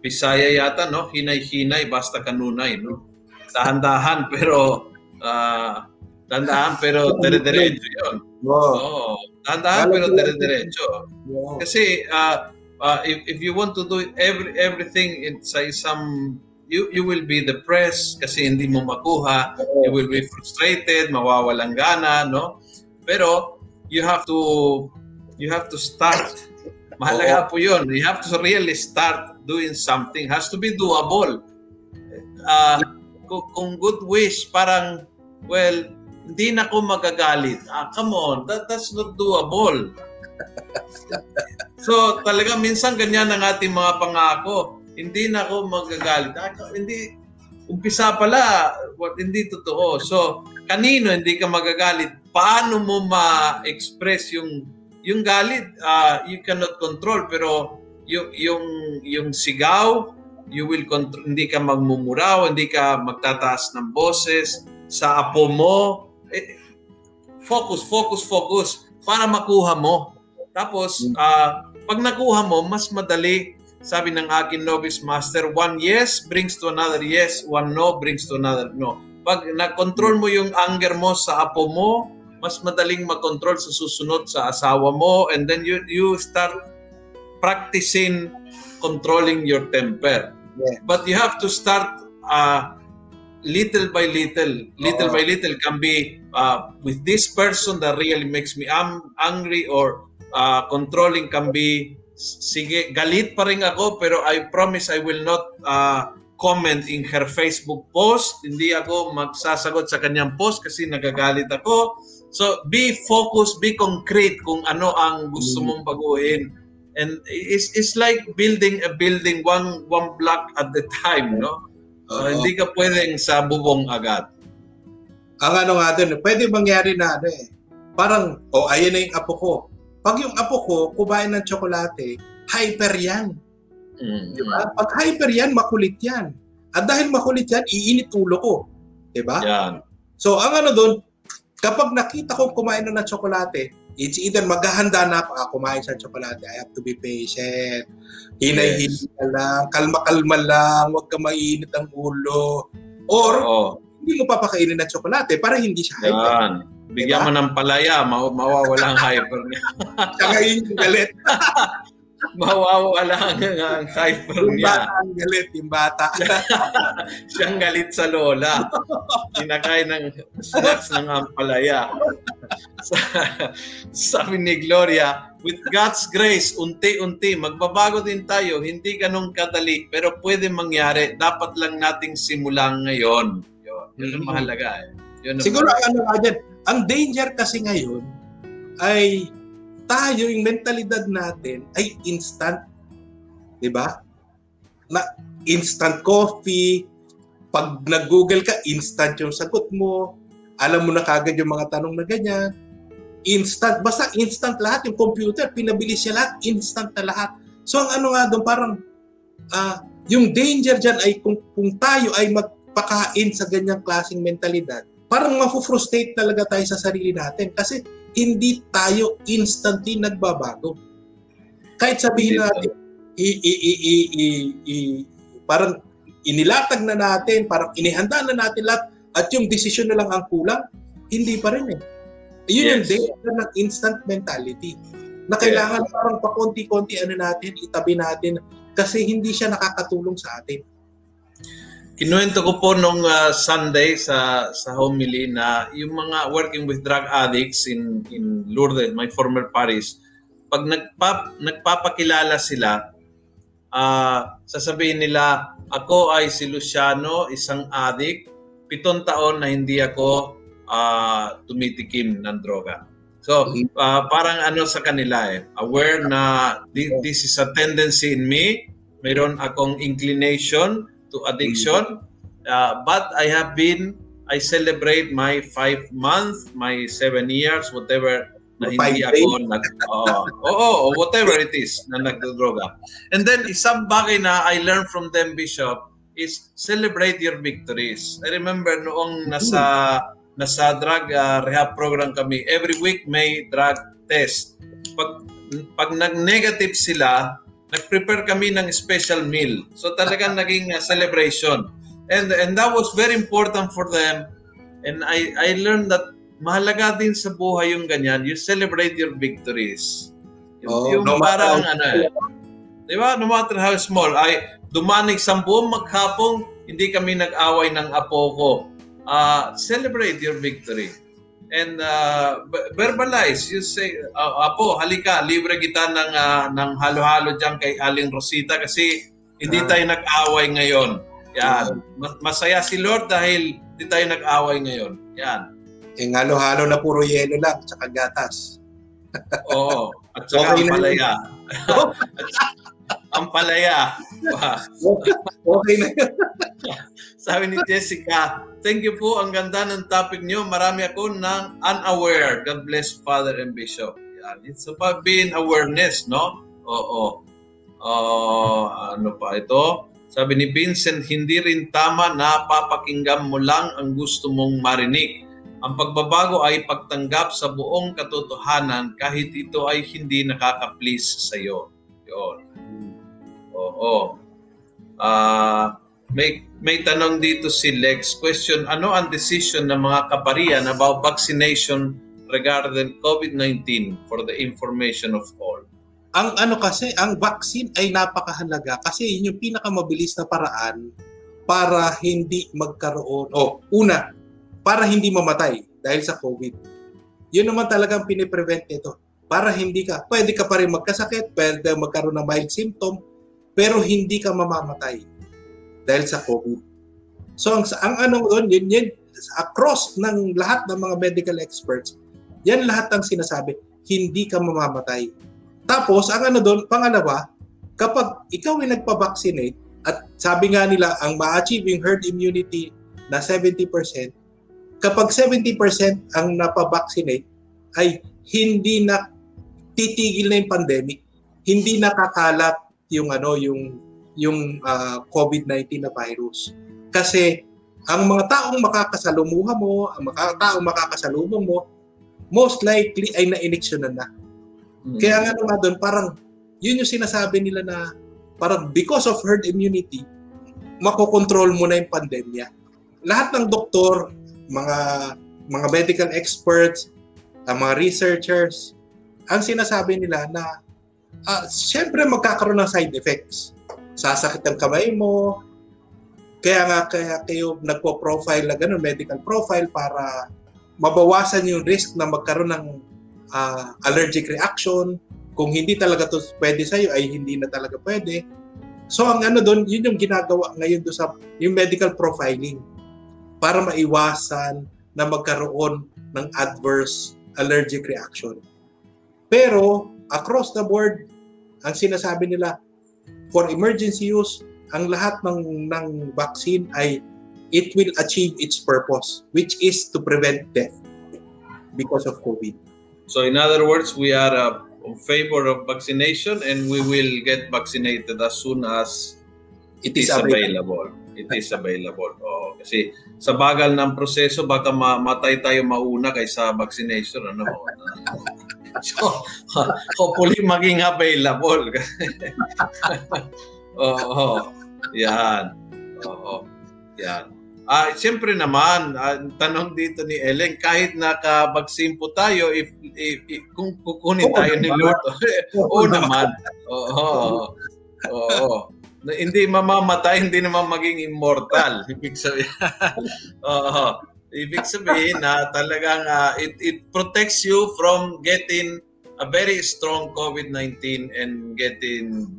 Bisaya yata, no? Hinay-hinay, basta kanunay, no? Dahan-dahan, pero uh, dahan-dahan, pero dire-diretso yun. Wow. Oo. Dahan-dahan, pero dire-diretso. wow. Kasi uh, uh, if, if you want to do every everything in say some you you will be depressed kasi hindi mo makuha, you will be frustrated, mawawalang gana, no? Pero you have to you have to start. Mahalaga po 'yun. You have to really start doing something. Has to be doable. Uh, kung, kung good wish, parang, well, hindi na ako magagalit. Ah, come on, that, that's not doable. So, talaga minsan ganyan ang ating mga pangako. Hindi na ako magagalit. Ah, hindi, umpisa pala, what, hindi totoo. So, kanino hindi ka magagalit? Paano mo ma-express yung yung galit? Ah, you cannot control, pero yung, yung, yung sigaw, you will control, hindi ka magmumuraw, hindi ka magtataas ng boses sa apo mo. Eh, focus, focus, focus para makuha mo. Tapos, ah, pag nakuha mo, mas madali. Sabi ng akin novice master, one yes brings to another yes, one no brings to another no. Pag na-control mo yung anger mo sa apo mo, mas madaling mag-control sa susunod sa asawa mo and then you you start practicing controlling your temper. Yeah. But you have to start uh, little by little. Little Oo. by little can be uh, with this person that really makes me am- angry or uh, controlling can be sige galit pa rin ako pero I promise I will not uh, comment in her Facebook post hindi ako magsasagot sa kanyang post kasi nagagalit ako so be focused be concrete kung ano ang gusto mong baguhin and it's, it's like building a building one one block at the time no So, Oo. hindi ka pwedeng sa bubong agad Ang ano nga dun, pwede mangyari na ano eh. Parang, oh, ayan na yung apo ko. Pag yung apo ko kumain ng tsokolate, hyper yan. mm. Di ba? Pag hyper yan, makulit yan. At dahil makulit yan, iinit ulo ko. Di ba? yan So, ang ano doon, kapag nakita ko kumain na ng tsokolate, it's either maghahanda na ako, ah, kumain ng tsokolate. I have to be patient. Hinay-hinay ka lang, kalma-kalma lang, huwag ka mainit ang ulo. Or, oo hindi mo papakainin ng tsokolate para hindi siya hyper. yan bigyan mo ng palaya ma- mawawala ang hyper niya Tsaka yun yung galit. mawawala ang, ang hyper Yung niya. bata ang galit, yung bata. siyang galit sa lola. Kinakain ng snacks ng ampalaya. Sa- sabi ni Gloria with God's grace unti-unti magbabago din tayo. Hindi ganun kadali pero pwede mangyari. Dapat lang nating simulan ngayon. Yun, yun ang Mhm. mahalaga eh. yun ang Siguro ano ang danger kasi ngayon ay tayo, yung mentalidad natin ay instant. Di ba? Na instant coffee, pag nag-google ka, instant yung sagot mo, alam mo na kagad yung mga tanong na ganyan. Instant, basta instant lahat. Yung computer, pinabilis siya lahat, instant na lahat. So ang ano nga doon, parang ah, yung danger dyan ay kung, kung tayo ay magpakain sa ganyang klaseng mentalidad, parang mafufrustrate talaga tayo sa sarili natin kasi hindi tayo instantly nagbabago. Kahit sabihin natin, i, i, i, i, i, i, parang inilatag na natin, parang inihanda na natin lahat, at yung desisyon na lang ang kulang, hindi pa rin eh. Yun yes. yung danger ng instant mentality. Na kailangan yes. parang pakonti-konti ano natin, itabi natin, kasi hindi siya nakakatulong sa atin. Kinuwento ko po nung uh, Sunday sa sa homily na yung mga working with drug addicts in in Lourdes, my former parish, pag nagpap, nagpapakilala sila, uh, sasabihin nila, ako ay si Luciano, isang addict, pitong taon na hindi ako uh, tumitikim ng droga. So, uh, parang ano sa kanila eh, aware na this is a tendency in me, mayroon akong inclination to addiction. Uh, but I have been, I celebrate my five month, my seven years, whatever na hindi ako nag uh, oo, oh, whatever it is na nagdodroga. And then isang bagay na I learned from them bishop is celebrate your victories. I remember noong nasa nasa drug uh, rehab program kami, every week may drug test. Pag pag nag-negative sila, nag-prepare kami ng special meal. So talagang naging uh, celebration. And and that was very important for them. And I I learned that mahalaga din sa buhay yung ganyan. You celebrate your victories. Yung, oh, yung no parang ano eh. Di ba? No matter how small. Ay, dumanig sa buong maghapong, hindi kami nag-away ng apo ko. Uh, celebrate your victory and uh, verbalize. You say, uh, Apo, halika, libre kita ng, uh, ng halo-halo dyan kay Aling Rosita kasi hindi uh, tayo nag-away ngayon. Yan. Masaya si Lord dahil hindi tayo nag-away ngayon. Yan. Yung halo-halo na puro yelo lang, tsaka gatas. Oo. At saka okay palaya. ang palaya. okay na yun. Sabi ni Jessica, thank you po. Ang ganda ng topic niyo. Marami ako ng unaware. God bless Father and Bishop. Yan. It's about being awareness, no? Oo. Uh, ano pa ito? Sabi ni Vincent, hindi rin tama na papakinggan mo lang ang gusto mong marinig. Ang pagbabago ay pagtanggap sa buong katotohanan kahit ito ay hindi nakaka-please sa iyo. Yun. Oo. Uh, may may tanong dito si Lex. Question, ano ang decision ng mga kaparian about vaccination regarding COVID-19 for the information of all? Ang ano kasi, ang vaccine ay napakahalaga kasi yun yung pinakamabilis na paraan para hindi magkaroon, o una, para hindi mamatay dahil sa COVID. Yun naman talagang piniprevent nito. Para hindi ka, pwede ka pa rin magkasakit, pwede magkaroon ng mild symptom, pero hindi ka mamamatay dahil sa COVID. So ang, ang ano doon, yun, yun, across ng lahat ng mga medical experts, yan lahat ang sinasabi, hindi ka mamamatay. Tapos, ang ano doon, pangalawa, kapag ikaw ay nagpa-vaccinate, at sabi nga nila, ang ma-achieve yung herd immunity na 70%, kapag 70% ang napabaksinate, ay hindi na titigil na yung pandemic. Hindi nakakalat yung ano yung yung uh, COVID-19 na virus. Kasi ang mga taong makakasalumuha mo, ang mga taong makakasalubong mo, most likely ay na-electionan na. Mm-hmm. Kaya nga nga doon, parang yun yung sinasabi nila na parang because of herd immunity, makokontrol mo na yung pandemya. Lahat ng doktor, mga mga medical experts, ang mga researchers, ang sinasabi nila na uh, syempre magkakaroon ng side effects sasakit ang kamay mo. Kaya nga kaya kayo nagpo-profile na ganun, medical profile para mabawasan yung risk na magkaroon ng uh, allergic reaction. Kung hindi talaga to pwede sa iyo ay hindi na talaga pwede. So ang ano doon, yun yung ginagawa ngayon do sa yung medical profiling para maiwasan na magkaroon ng adverse allergic reaction. Pero across the board, ang sinasabi nila, for emergency use, ang lahat ng, ng vaccine ay it will achieve its purpose, which is to prevent death because of COVID. So in other words, we are uh, in favor of vaccination and we will get vaccinated as soon as it, it is, is available. available. It is available. Oh, Kasi sa bagal ng proseso, baka mamatay tayo mauna kaysa vaccination. Ano? so, hopefully maging available. Oo. oh, yan. Oo. Yan. Ah, siyempre naman, uh, tanong dito ni Ellen, kahit nakabagsin po tayo, if, if, if kung kukunin tayo ni Lord, oo naman. Oo. Oo. Na, hindi mamamatay, hindi naman maging immortal. Ibig sabihin. Oo. Ibig sabihin na talagang uh, it, it protects you from getting a very strong COVID-19 and getting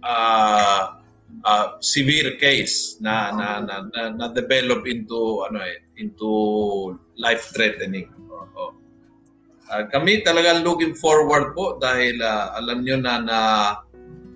uh, uh, severe case na na na, na, na develop into ano eh into life threatening. Oh, Uh, kami talaga looking forward po dahil uh, alam niyo na na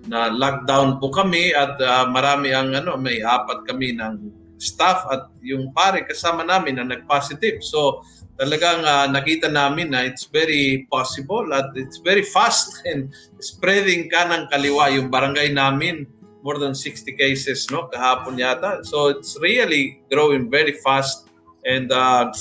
na lockdown po kami at uh, marami ang ano may apat kami ng staff at yung pare kasama namin na nag-positive. So talagang uh, nakita namin na it's very possible at it's very fast and spreading kanang kaliwa yung barangay namin more than 60 cases no kahapon yata. So it's really growing very fast and uh,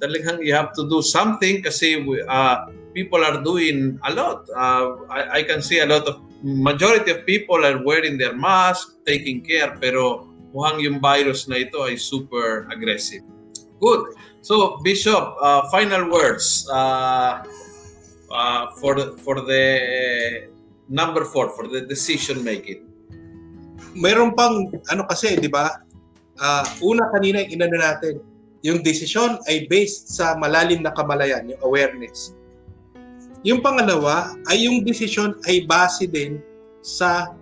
talagang you have to do something kasi uh, people are doing a lot. Uh, I, I can see a lot of majority of people are wearing their mask, taking care, pero mukhang yung virus na ito ay super aggressive. Good. So, Bishop, uh, final words uh, uh, for the, for the number four, for the decision making meron pang ano kasi, 'di ba? Uh, una kanina yung inano natin, yung desisyon ay based sa malalim na kamalayan, yung awareness. Yung pangalawa ay yung desisyon ay base din sa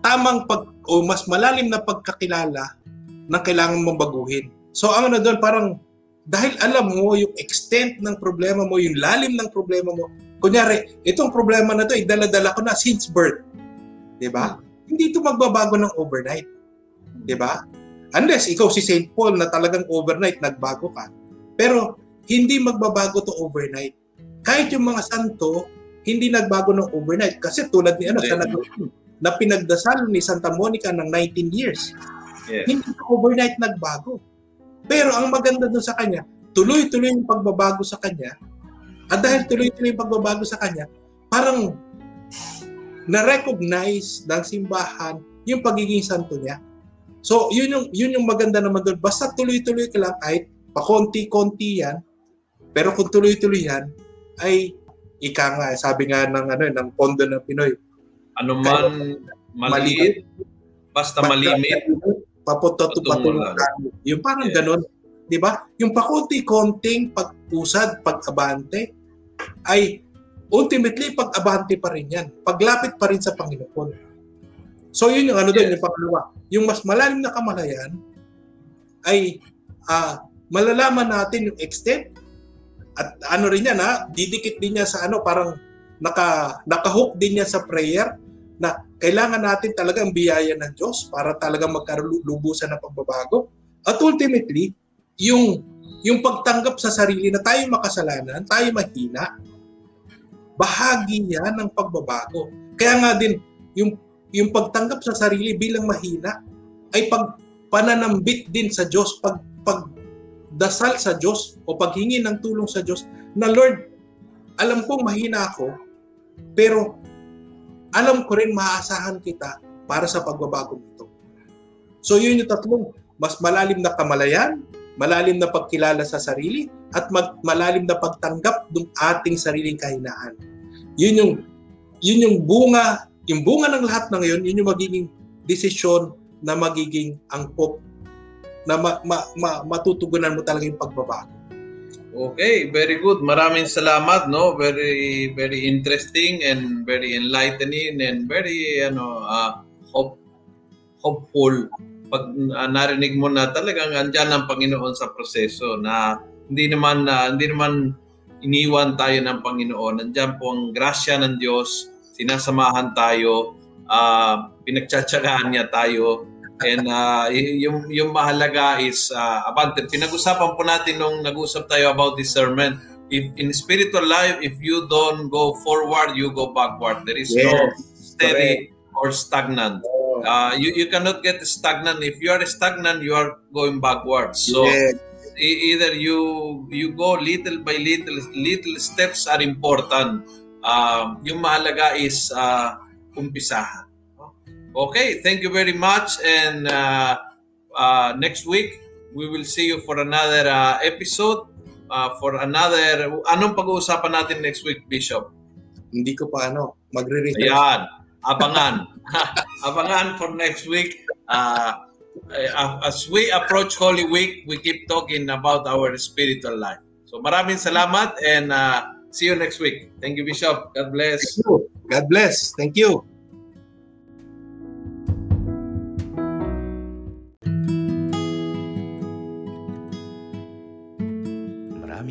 tamang pag o mas malalim na pagkakilala na kailangan mong baguhin. So ang ano doon parang dahil alam mo yung extent ng problema mo, yung lalim ng problema mo. Kunyari, itong problema na to, ay dala-dala ko na since birth. 'Di ba? hindi ito magbabago ng overnight. Di ba? Unless ikaw si St. Paul na talagang overnight nagbago ka. Pero hindi magbabago to overnight. Kahit yung mga santo, hindi nagbago ng overnight. Kasi tulad ni ano, sa nag na pinagdasal ni Santa Monica ng 19 years. Yeah. Hindi overnight nagbago. Pero ang maganda doon sa kanya, tuloy-tuloy yung pagbabago sa kanya. At dahil tuloy-tuloy yung pagbabago sa kanya, parang na-recognize ng simbahan yung pagiging santo niya. So, yun yung, yun yung maganda naman doon. Basta tuloy-tuloy ka lang kahit pakonti-konti yan, pero kung tuloy-tuloy yan, ay ika nga, sabi nga ng, ano, ng pondo ng Pinoy. Ano man maliit, basta malimit, paputot patulong Yung parang yeah. ganun. Di ba? Yung pakonti-konting pag-usad, pag-abante, ay ultimately, pag-abante pa rin yan. Paglapit pa rin sa Panginoon. So yun yung ano doon, yung pangalawa. Yung mas malalim na kamalayan ay uh, malalaman natin yung extent at ano rin yan ha, didikit din niya sa ano, parang naka, nakahook din niya sa prayer na kailangan natin talaga ang biyaya ng Diyos para talaga magkarulubusan ng pagbabago. At ultimately, yung yung pagtanggap sa sarili na tayo makasalanan, tayo mahina, bahagi yan ng pagbabago. Kaya nga din, yung, yung pagtanggap sa sarili bilang mahina ay pag pananambit din sa Diyos, pag, pag dasal sa Diyos o paghingi ng tulong sa Diyos na Lord, alam kong mahina ako, pero alam ko rin maaasahan kita para sa pagbabago nito. So yun yung tatlong mas malalim na kamalayan, malalim na pagkilala sa sarili, at mag, malalim na pagtanggap ng ating sariling kahinaan. Yun yung yun yung bunga, yung bunga ng lahat ng ngayon, yun yung magiging desisyon na magiging angkop na ma, ma, ma, matutugunan mo talaga yung pagbabago. Okay, very good. Maraming salamat, no? Very very interesting and very enlightening and very ano uh, hope hopeful pag uh, narinig mo na talagang andiyan ang Panginoon sa proseso na hindi naman uh, hindi naman iniwan tayo ng Panginoon. Nandiyan po ang grasya ng Diyos, sinasamahan tayo, uh, pinagtsatsagaan niya tayo, and uh, yung, yung mahalaga is, uh, abante, pinag-usapan po natin nung nag-usap tayo about discernment. If, in spiritual life, if you don't go forward, you go backward. There is yes, no steady correct. or stagnant. Oh. Uh, you, you cannot get stagnant. If you are stagnant, you are going backwards. So Yes. e- either you you go little by little, little steps are important. Um, yung mahalaga is uh, umpisahan. Okay, thank you very much. And uh, uh, next week, we will see you for another uh, episode. Uh, for another, anong pag-uusapan natin next week, Bishop? Hindi ko pa ano, magre-research. Ayan, abangan. abangan for next week. Uh, as we approach Holy Week, we keep talking about our spiritual life. So maraming salamat and uh, see you next week. Thank you, Bishop. God bless. God bless. Thank you.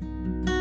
Bye.